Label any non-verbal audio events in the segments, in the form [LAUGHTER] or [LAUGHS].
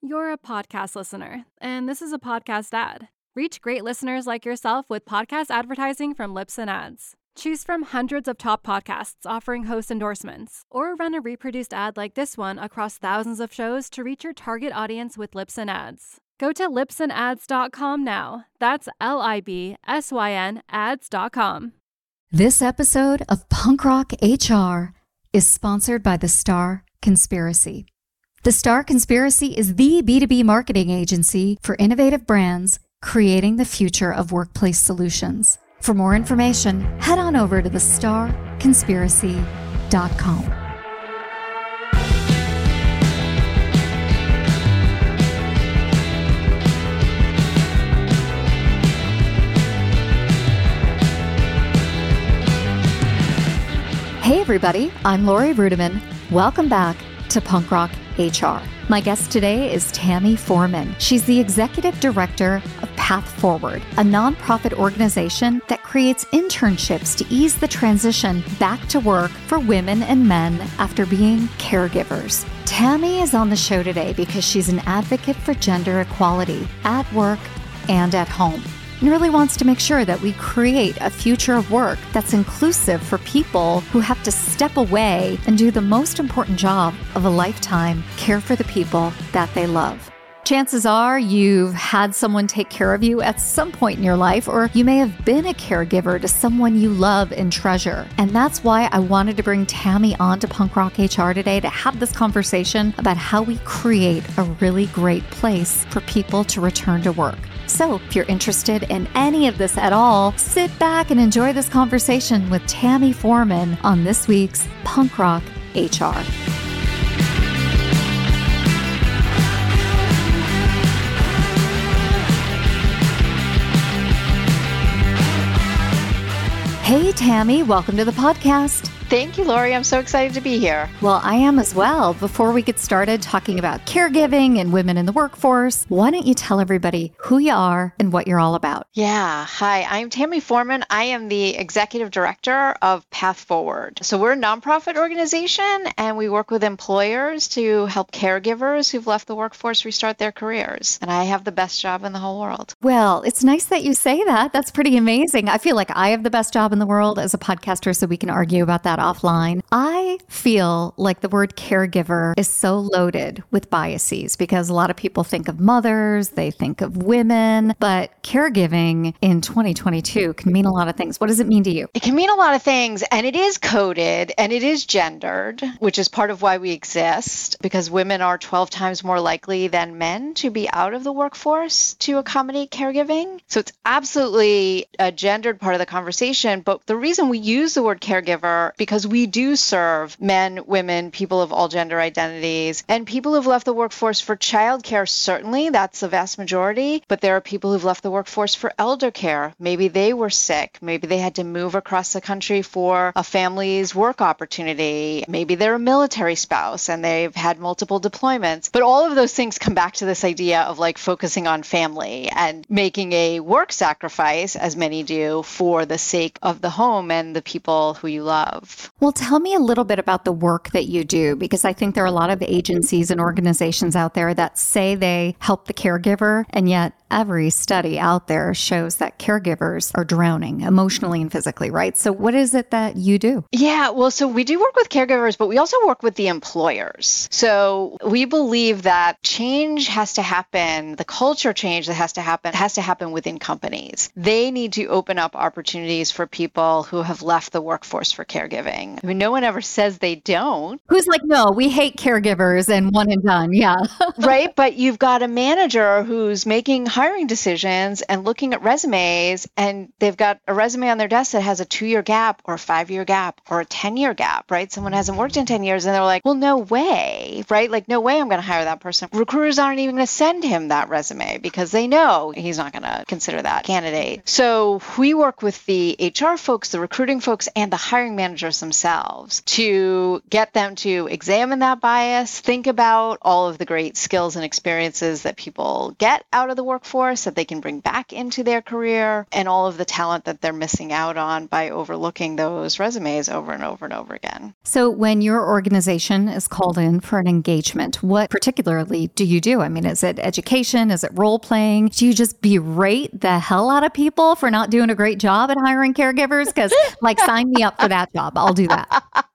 You're a podcast listener, and this is a podcast ad. Reach great listeners like yourself with podcast advertising from Libsyn Ads. Choose from hundreds of top podcasts offering host endorsements, or run a reproduced ad like this one across thousands of shows to reach your target audience with Libsyn Ads. Go to libsynads.com now. That's L I B S Y N ads.com. This episode of Punk Rock HR is sponsored by The Star Conspiracy. The Star Conspiracy is the B2B marketing agency for innovative brands creating the future of workplace solutions. For more information, head on over to thestarconspiracy.com. Hey, everybody, I'm Lori Rudiman. Welcome back to Punk Rock HR. My guest today is Tami Forman. She's the executive director of Path Forward, a nonprofit organization that creates internships to ease the transition back to work for women and men after being caregivers. Tami is on the show today because she's an advocate for gender equality at work and at home and really wants to make sure that we create a future of work that's inclusive for people who have to step away and do the most important job of a lifetime care for the people that they love. Chances are you've had someone take care of you at some point in your life, or you may have been a caregiver to someone you love and treasure. And that's why I wanted to bring Tami on to Punk Rock HR today to have this conversation about how we create a really great place for people to return to work. So, if you're interested in any of this at all, sit back and enjoy this conversation with Tami Forman on this week's Punk Rock HR. Hey, Tami, welcome to the podcast. Thank you, Lori. I'm so excited to be here. Well, I am as well. Before we get started talking about caregiving and women in the workforce, why don't you tell everybody who you are and what you're all about? Yeah. Hi, I'm Tami Forman. I am the executive director of Path Forward. So, we're a nonprofit organization and we work with employers to help caregivers who've left the workforce restart their careers. And I have the best job in the whole world. Well, it's nice that you say that. That's pretty amazing. I feel like I have the best job in the world as a podcaster, so we can argue about that that offline. I feel like the word caregiver is so loaded with biases because a lot of people think of mothers, they think of women, but caregiving in 2022 can mean a lot of things. What does it mean to you? It can mean a lot of things, and it is coded and it is gendered, which is part of why we exist because women are 12 times more likely than men to be out of the workforce to accommodate caregiving. So it's absolutely a gendered part of the conversation. But the reason we use the word caregiver because we do serve men, women, people of all gender identities, and people who've left the workforce for childcare, certainly, that's the vast majority. But there are people who've left the workforce for elder care. Maybe they were sick. Maybe they had to move across the country for a family's work opportunity. Maybe they're a military spouse and they've had multiple deployments. But all of those things come back to this idea of like focusing on family and making a work sacrifice, as many do, for the sake of the home and the people who you love. Well, tell me a little bit about the work that you do, because I think there are a lot of agencies and organizations out there that say they help the caregiver, and yet every study out there shows that caregivers are drowning emotionally and physically, right? So, what is it that you do? Yeah, well, so we do work with caregivers, but we also work with the employers. So, we believe that change has to happen, the culture change that has to happen has to happen within companies. They need to open up opportunities for people who have left the workforce for caregiving. I mean, no one ever says they don't. Who's like, no, we hate caregivers and one and done. Yeah. [LAUGHS] right. But you've got a manager who's making hiring decisions and looking at resumes, and they've got a resume on their desk that has a two year gap or a five year gap or a 10 year gap, right? Someone hasn't worked in 10 years, and they're like, well, no way, right? Like, no way I'm going to hire that person. Recruiters aren't even going to send him that resume because they know he's not going to consider that candidate. So we work with the HR folks, the recruiting folks, and the hiring managers themselves to get them to examine that bias, think about all of the great skills and experiences that people get out of the workforce workforce that they can bring back into their career and all of the talent that they're missing out on by overlooking those resumes over and over and over again. So, when your organization is called in for an engagement, what particularly do you do? I mean, is it education? Is it role playing? Do you just berate the hell out of people for not doing a great job at hiring caregivers? Because, like, sign me up for that job. I'll do that. [LAUGHS]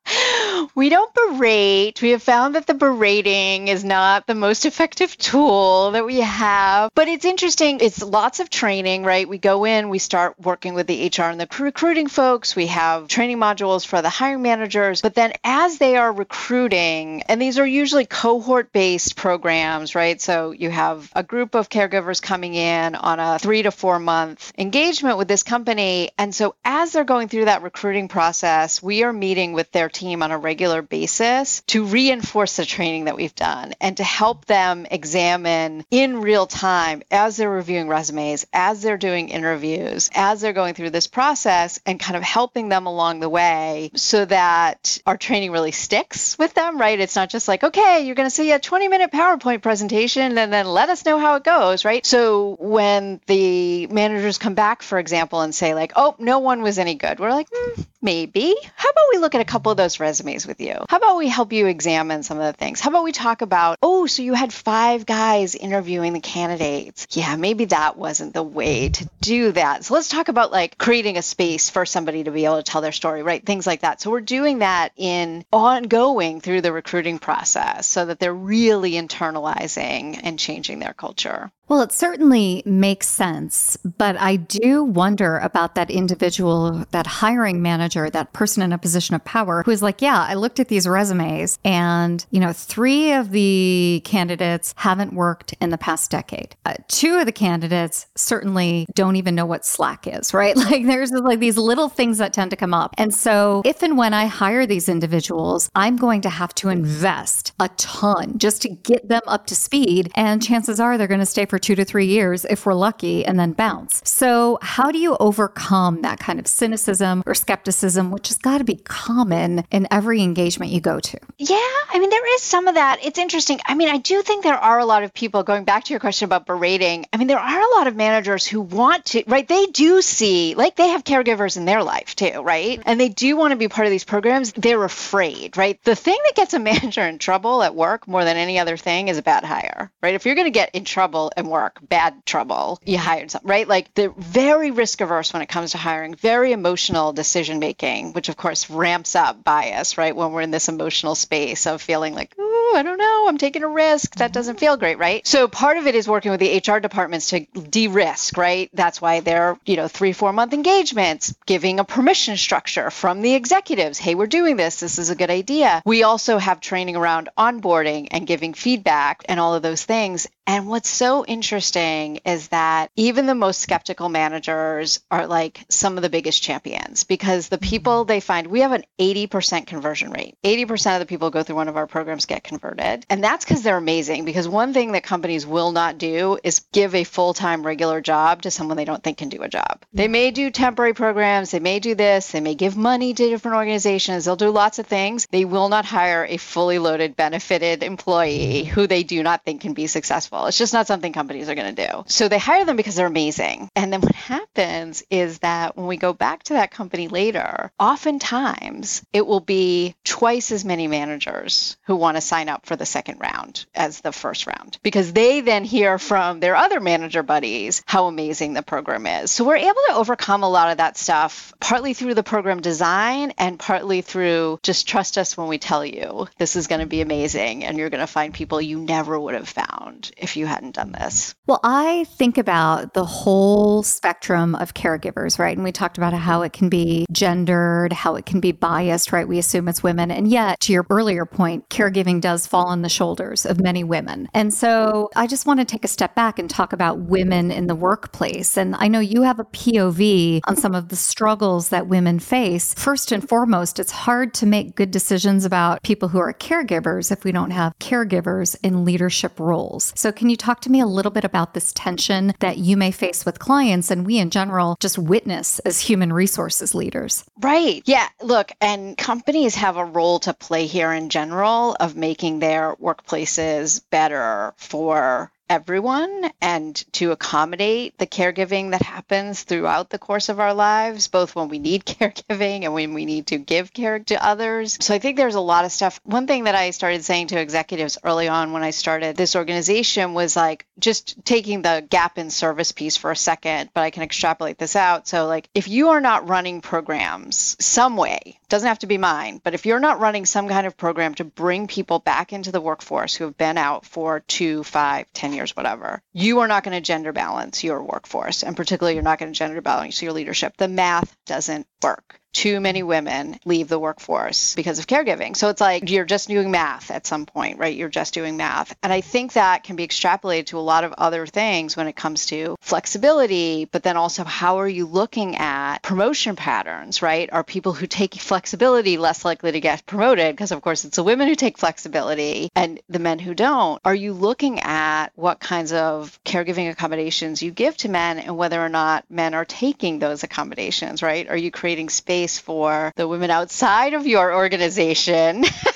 we don't berate. We have found that the berating is not the most effective tool that we have. But it's interesting. It's lots of training, right? We go in, we start working with the HR and the recruiting folks. We have training modules for the hiring managers. But then as they are recruiting, and these are usually cohort based programs, right? So you have a group of caregivers coming in on a three to four month engagement with this company. And so as they're going through that recruiting process, we are meeting with their team on a regular basis to reinforce the training that we've done and to help them examine in real time as they're reviewing resumes, as they're doing interviews, as they're going through this process and kind of helping them along the way so that our training really sticks with them, right? It's not just like, okay, you're going to see a 20 minute PowerPoint presentation and then let us know how it goes, right? So when the managers come back, for example, and say, like, oh, no one was any good, we're like, mm, maybe. How about we look at a couple of those resumes with you? How about we help you examine some of the things? How about we talk about, oh, so you had five guys interviewing the candidates. Yeah, maybe that wasn't the way to do that. So let's talk about like creating a space for somebody to be able to tell their story, right? Things like that. So we're doing that in ongoing through the recruiting process so that they're really internalizing and changing their culture. Well, it certainly makes sense, but I do wonder about that individual, that hiring manager, that person in a position of power who is like, yeah, I looked at these resumes and, you know, three of the candidates haven't worked in the past decade. Uh, two of the candidates certainly don't even know what Slack is, [LAUGHS] right? Like there's like these little things that tend to come up. And so if and when I hire these individuals, I'm going to have to invest a ton just to get them up to speed. And chances are they're going to stay for two to three years if we're lucky and then bounce. So, how do you overcome that kind of cynicism or skepticism, which has got to be common in every engagement you go to? Yeah, I mean, there is some of that. It's interesting. I mean, I do think there are a lot of people, going back to your question about berating, I mean, there are a lot of managers who want to, right? They do see, like, they have caregivers in their life too, right? And they do want to be part of these programs. They're afraid, right? The thing that gets a [LAUGHS] manager in trouble at work more than any other thing is a bad hire, right? If you're going to get in trouble work, bad trouble, you hired some, right? Like they're very risk averse when it comes to hiring, very emotional decision making, which of course ramps up bias, right? When we're in this emotional space of feeling like, oh, I don't know, I'm taking a risk. That mm-hmm. doesn't feel great, right? So part of it is working with the HR departments to de-risk, right? That's why they're, you know, three, four month engagements, giving a permission structure from the executives. Hey, we're doing this. This is a good idea. We also have training around onboarding and giving feedback and all of those things. And what's so interesting is that even the most skeptical managers are like some of the biggest champions because the mm-hmm. people they find, we have an 80% conversion rate. 80% of the people go through one of our programs get converted. And that's because they're amazing. Because one thing that companies will not do is give a full time regular job to someone they don't think can do a job. They may do temporary programs, they may do this, they may give money to different organizations, they'll do lots of things. They will not hire a fully loaded, benefited employee who they do not think can be successful successful. It's just not something companies are going to do. So they hire them because they're amazing. And then what happens is that when we go back to that company later, oftentimes it will be twice as many managers who want to sign up for the second round as the first round because they then hear from their other manager buddies how amazing the program is. So we're able to overcome a lot of that stuff partly through the program design and partly through just trust us when we tell you this is going to be amazing and you're going to find people you never would have found if you hadn't done this? Well, I think about the whole spectrum of caregivers, right? And we talked about how it can be gendered, how it can be biased, right? We assume it's women. And yet, to your earlier point, caregiving does fall on the shoulders of many women. And so I just want to take a step back and talk about women in the workplace. And I know you have a POV on some of the struggles that women face. First and foremost, it's hard to make good decisions about people who are caregivers if we don't have caregivers in leadership roles. So can you talk to me a little bit about this tension that you may face with clients and we in general just witness as human resources leaders? Right. Yeah. Look, and companies have a role to play here in general of making their workplaces better for everyone and to accommodate the caregiving that happens throughout the course of our lives, both when we need [LAUGHS] caregiving and when we need to give care to others. So I think there's a lot of stuff. One thing that I started saying to executives early on when I started this organization was like just taking the gap in service piece for a second, but I can extrapolate this out. So, like, if you are not running programs some way, doesn't have to be mine, but if you're not running some kind of program to bring people back into the workforce who have been out for two, five, ten years, whatever, you are not going to gender balance your workforce. And particularly, you're not going to gender balance your leadership. The math doesn't work too many women leave the workforce because of caregiving. So it's like you're just doing math at some point, right? You're just doing math. And I think that can be extrapolated to a lot of other things when it comes to flexibility, but then also how are you looking at promotion patterns, right? Are people who take flexibility less likely to get promoted? Because, of course, it's the women who take flexibility and the men who don't. Are you looking at what kinds of caregiving accommodations you give to men and whether or not men are taking those accommodations, right? Are you creating space? Space for the women outside of your organization [LAUGHS]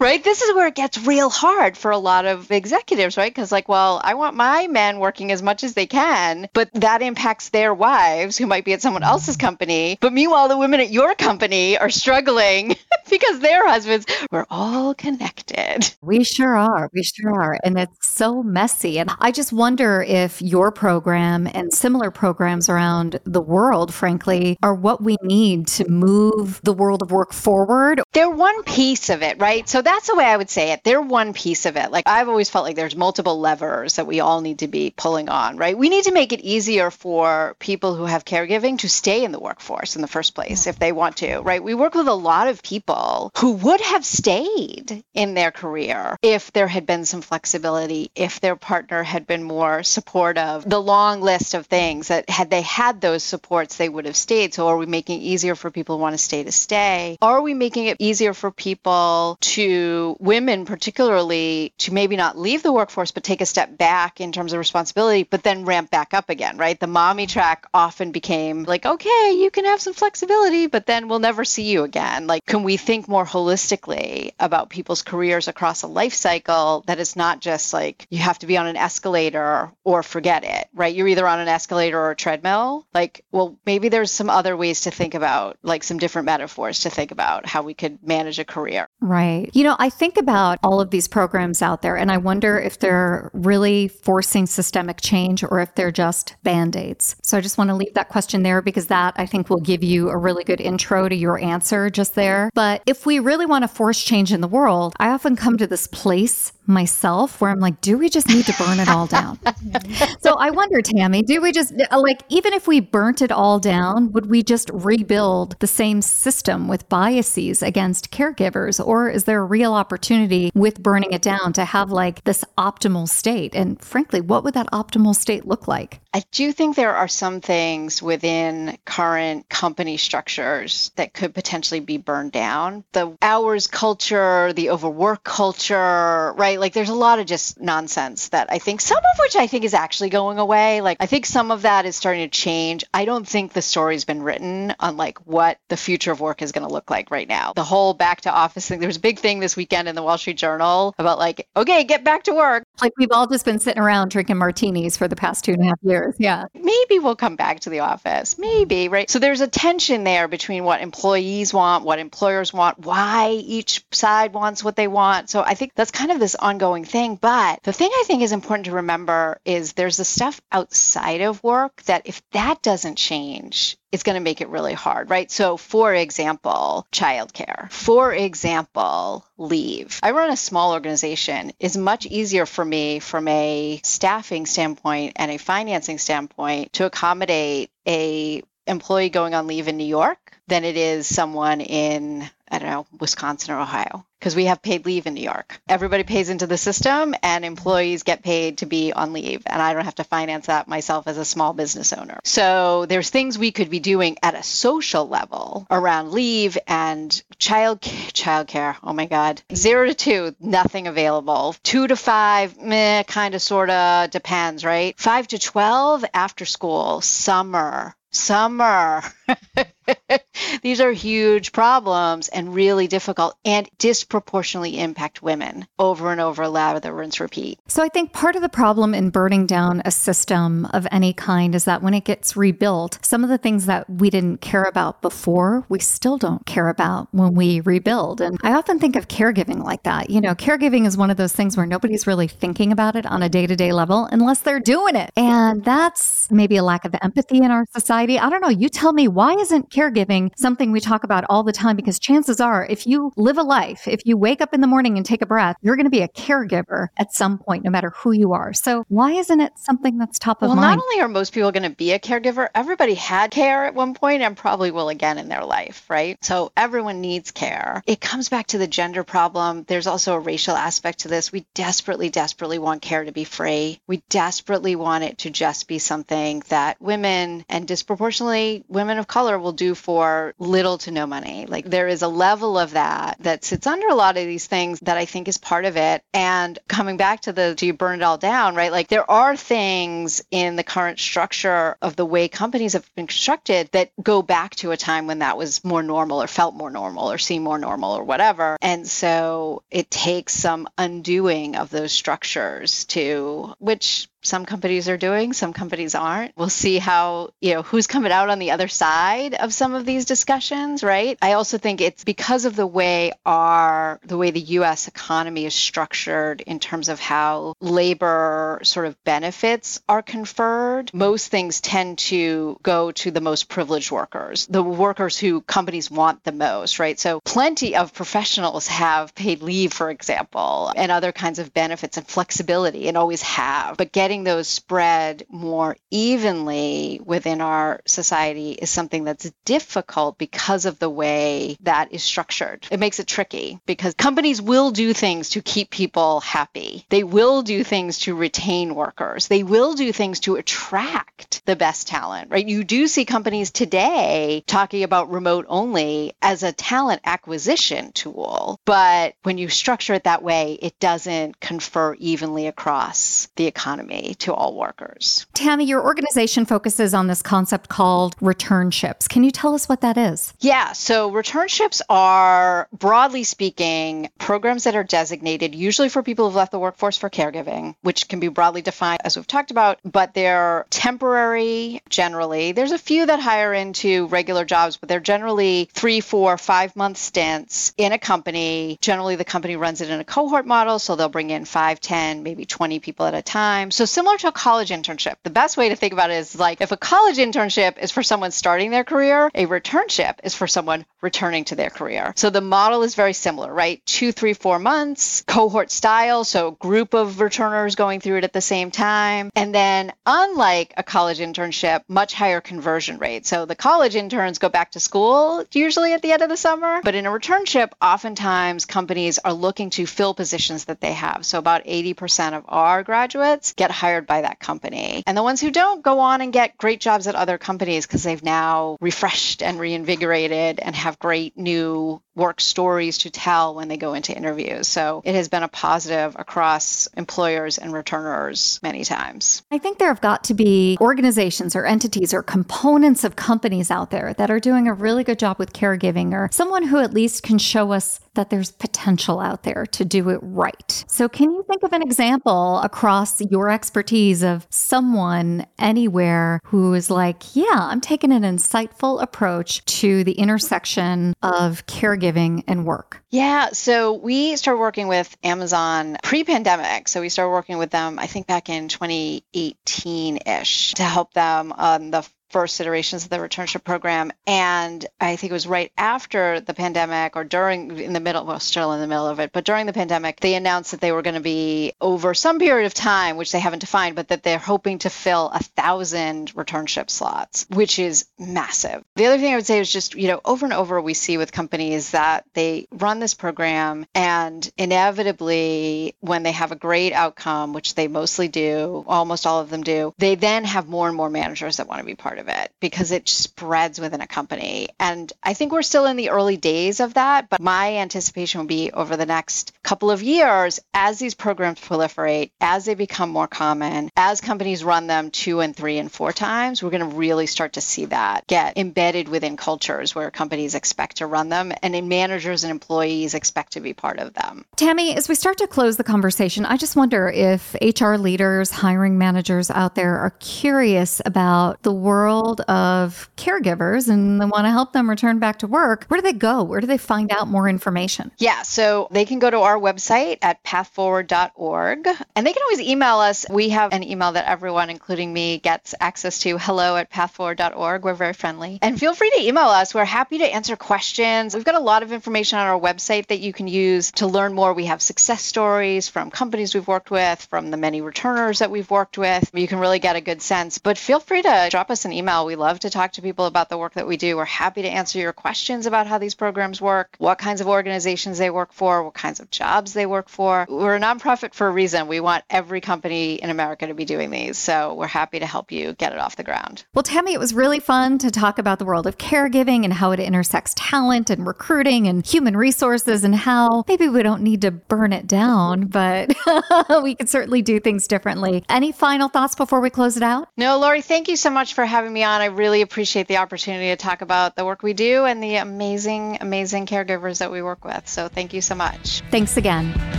right? This is where it gets real hard for a lot of executives, right? Because, like, well, I want my men working as much as they can, but that impacts their wives who might be at someone else's company. But meanwhile, the women at your company are struggling [LAUGHS] because their husbands, we're all connected. We sure are. We sure are. And it's so messy. And I just wonder if your program and similar programs around the world, frankly, are what we need to move the world of work forward. They're one piece of it, right? So that's the way I would say it. They're one piece of it. Like I've always felt like there's multiple levers that we all need to be pulling on, right? We need to make it easier for people who have caregiving to stay in the workforce in the first place if they want to, right? We work with a lot of people who would have stayed in their career if there had been some flexibility, if their partner had been more supportive. The long list of things that had they had those supports, they would have stayed. So are we making it easier for people who want to stay to stay? Are we making it easier for people to to women, particularly, to maybe not leave the workforce, but take a step back in terms of responsibility, but then ramp back up again, right? The mommy track often became like, okay, you can have some flexibility, but then we'll never see you again. Like, can we think more holistically about people's careers across a life cycle that is not just like you have to be on an escalator or forget it, right? You're either on an escalator or a treadmill. Like, well, maybe there's some other ways to think about, like some different metaphors to think about how we could manage a career. Right. You know, I think about all of these programs out there and I wonder if they're really forcing systemic change or if they're just band aids. So I just want to leave that question there because that I think will give you a really good intro to your answer just there. But if we really want to force change in the world, I often come to this place myself where I'm like, do we just need to burn it all down? [LAUGHS] so I wonder, Tami, do we just uh, like, even if we burnt it all down, would we just rebuild the same system with biases against caregivers? Or is there a real opportunity with burning it down to have like this optimal state? And frankly, what would that optimal state look like? I do think there are some things within current company structures that could potentially be burned down. The hours culture, the overwork culture, right? Right? Like there's a lot of just nonsense that I think some of which I think is actually going away. Like I think some of that is starting to change. I don't think the story's been written on like what the future of work is going to look like right now. The whole back to office thing. There was a big thing this weekend in the Wall Street Journal about like, okay, get back to work. Like we've all just been sitting around drinking martinis for the past two and a half years. Yeah. Maybe we'll come back to the office. Maybe, right? So there's a tension there between what employees want, what employers want, why each side wants what they want. So I think that's kind of this ongoing thing. But the thing I think is important to remember is there's the stuff outside of work that if that doesn't change, it's going to make it really hard, right? So, for example, childcare. For example, leave. I run a small organization. It's much easier for me from a staffing standpoint and a financing standpoint to accommodate a employee going on leave in New York than it is someone in I don't know, Wisconsin or Ohio, because we have paid leave in New York. Everybody pays into the system and employees get paid to be on leave. And I don't have to finance that myself as a small business owner. So there's things we could be doing at a social level around leave and child childcare. Oh my God. Zero to two, nothing available. Two to five, meh, kind of, sort of depends, right? Five to 12, after school, summer, summer. [LAUGHS] [LAUGHS] These are huge problems and really difficult and disproportionately impact women over and over, lather, rinse, repeat. So I think part of the problem in burning down a system of any kind is that when it gets rebuilt, some of the things that we didn't care about before, we still don't care about when we rebuild. And I often think of caregiving like that. You know, caregiving is one of those things where nobody's really thinking about it on a day to day level unless they're doing it. And that's maybe a lack of empathy in our society. I don't know. You tell me, why isn't caregiving something we talk about all the time? Because chances are, if you live a life, if you wake up in the morning and take a breath, you're going to be a caregiver at some point, no matter who you are. So why isn't it something that's top of well, mind? Well, not only are most people going to be a caregiver, everybody had care at one point and probably will again in their life, right? So everyone needs care. It comes back to the gender problem. There's also a racial aspect to this. We desperately, desperately want care to be free. We desperately want it to just be something that women and disproportionately women of color will do for little to no money. Like there is a level of that that sits under a lot of these things that I think is part of it. And coming back to the do you burn it all down, right? Like there are things in the current structure of the way companies have been constructed that go back to a time when that was more normal or felt more normal or seemed more normal or whatever. And so it takes some undoing of those structures to which some companies are doing, some companies aren't. We'll see how, you know, who's coming out on the other side of some of these discussions, right? I also think it's because of the way our the way the US economy is structured in terms of how labor sort of benefits are conferred. Most things tend to go to the most privileged workers, the workers who companies want the most, right? So plenty of professionals have paid leave, for example, and other kinds of benefits and flexibility and always have. But getting those spread more evenly within our society is something that's difficult because of the way that is structured. It makes it tricky because companies will do things to keep people happy. They will do things to retain workers. They will do things to attract the best talent, right? You do see companies today talking about remote only as a talent acquisition tool. But when you structure it that way, it doesn't confer evenly across the economy to all workers. Tami, your organization focuses on this concept called returnships. Can you tell us what that is? Yeah, so returnships are, broadly speaking, programs that are designated usually for people who've left the workforce for caregiving, which can be broadly defined as we've talked about, but they're temporary generally. There's a few that hire into regular jobs, but they're generally three, four, five month stints in a company. Generally, the company runs it in a cohort model, so they'll bring in five, ten, maybe 20 people at a time. So similar to a college internship. The best way to think about it is like if a college internship is for someone starting their career, a returnship is for someone returning to their career. So the model is very similar, right? Two, three, four months, cohort style, so group of returners going through it at the same time. And then, unlike a college internship, much higher conversion rate. So the college interns go back to school usually at the end of the summer, but in a returnship, oftentimes companies are looking to fill positions that they have. So about 80% of our graduates get hired by that company. And the ones who don't go on and get great jobs at other companies because they've now refreshed and reinvigorated and have great new work stories to tell when they go into interviews. So it has been a positive across employers and returners many times. I think there have got to be organizations or entities or components of companies out there that are doing a really good job with caregiving or someone who at least can show us that there's potential out there to do it right. So, can you think of an example across your expertise of someone anywhere who is like, yeah, I'm taking an insightful approach to the intersection of caregiving and work? Yeah, so we started working with Amazon pre pandemic. So, we started working with them, I think, back in 2018 ish to help them on the first iterations of the returnship program. And I think it was right after the pandemic or during, in the middle, well, still in the middle of it, but during the pandemic, they announced that they were going to be over some period of time, which they haven't defined, but that they're hoping to fill a thousand returnship slots, which is massive. The other thing I would say is just, you know, over and over we see with companies that they run this program and inevitably when they have a great outcome, which they mostly do, almost all of them do, they then have more and more managers that want to be part of of it because it spreads within a company. And I think we're still in the early days of that, but my anticipation will be over the next couple of years as these programs proliferate, as they become more common, as companies run them two and three and four times, we're going to really start to see that get embedded within cultures where companies expect to run them and in managers and employees expect to be part of them. Tami, as we start to close the conversation, I just wonder if HR leaders, hiring managers out there are curious about the world of caregivers and they want to help them return back to work. Where do they go? Where do they find out more information? Yeah, so they can go to our website at pathforward.org and they can always email us. We have an email that everyone, including me, gets access to hello at pathforward.org. We're very friendly. And feel free to email us. We're happy to answer questions. We've got a lot of information on our website that you can use to learn more. We have success stories from companies we've worked with, from the many returners that we've worked with. You can really get a good sense. But feel free to drop us an email. We love to talk to people about the work that we do. We're happy to answer your questions about how these programs work, what kinds of organizations they work for, what kinds of jobs they work for. We're a nonprofit for a reason. We want every company in America to be doing these. So we're happy to help you get it off the ground. Well, Tami, it was really fun to talk about the world of caregiving and how it intersects talent and recruiting and human resources and how maybe we don't need to burn it down, [LAUGHS] but [LAUGHS] we could certainly do things differently. Any final thoughts before we close it out? No, Lori, thank you so much for having me on. I really appreciate the opportunity to talk about the work we do and the amazing, amazing caregivers that we work with. So thank you so much. Thanks again.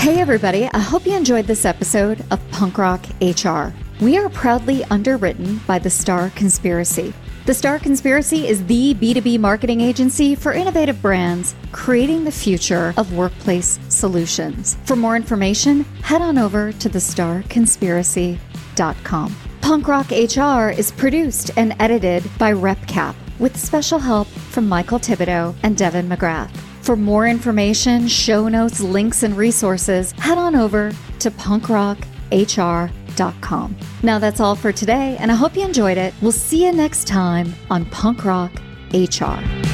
Hey, everybody. I hope you enjoyed this episode of Punk Rock HR. We are proudly underwritten by the Star Conspiracy. The Star Conspiracy is the B2B marketing agency for innovative brands creating the future of workplace solutions. For more information, head on over to thestarconspiracy.com. Punk Rock HR is produced and edited by RepCap with special help from Michael Thibodeau and Devin McGrath. For more information, show notes, links, and resources, head on over to Now that's all for today, and I hope you enjoyed it. We'll see you next time on Punk Rock HR.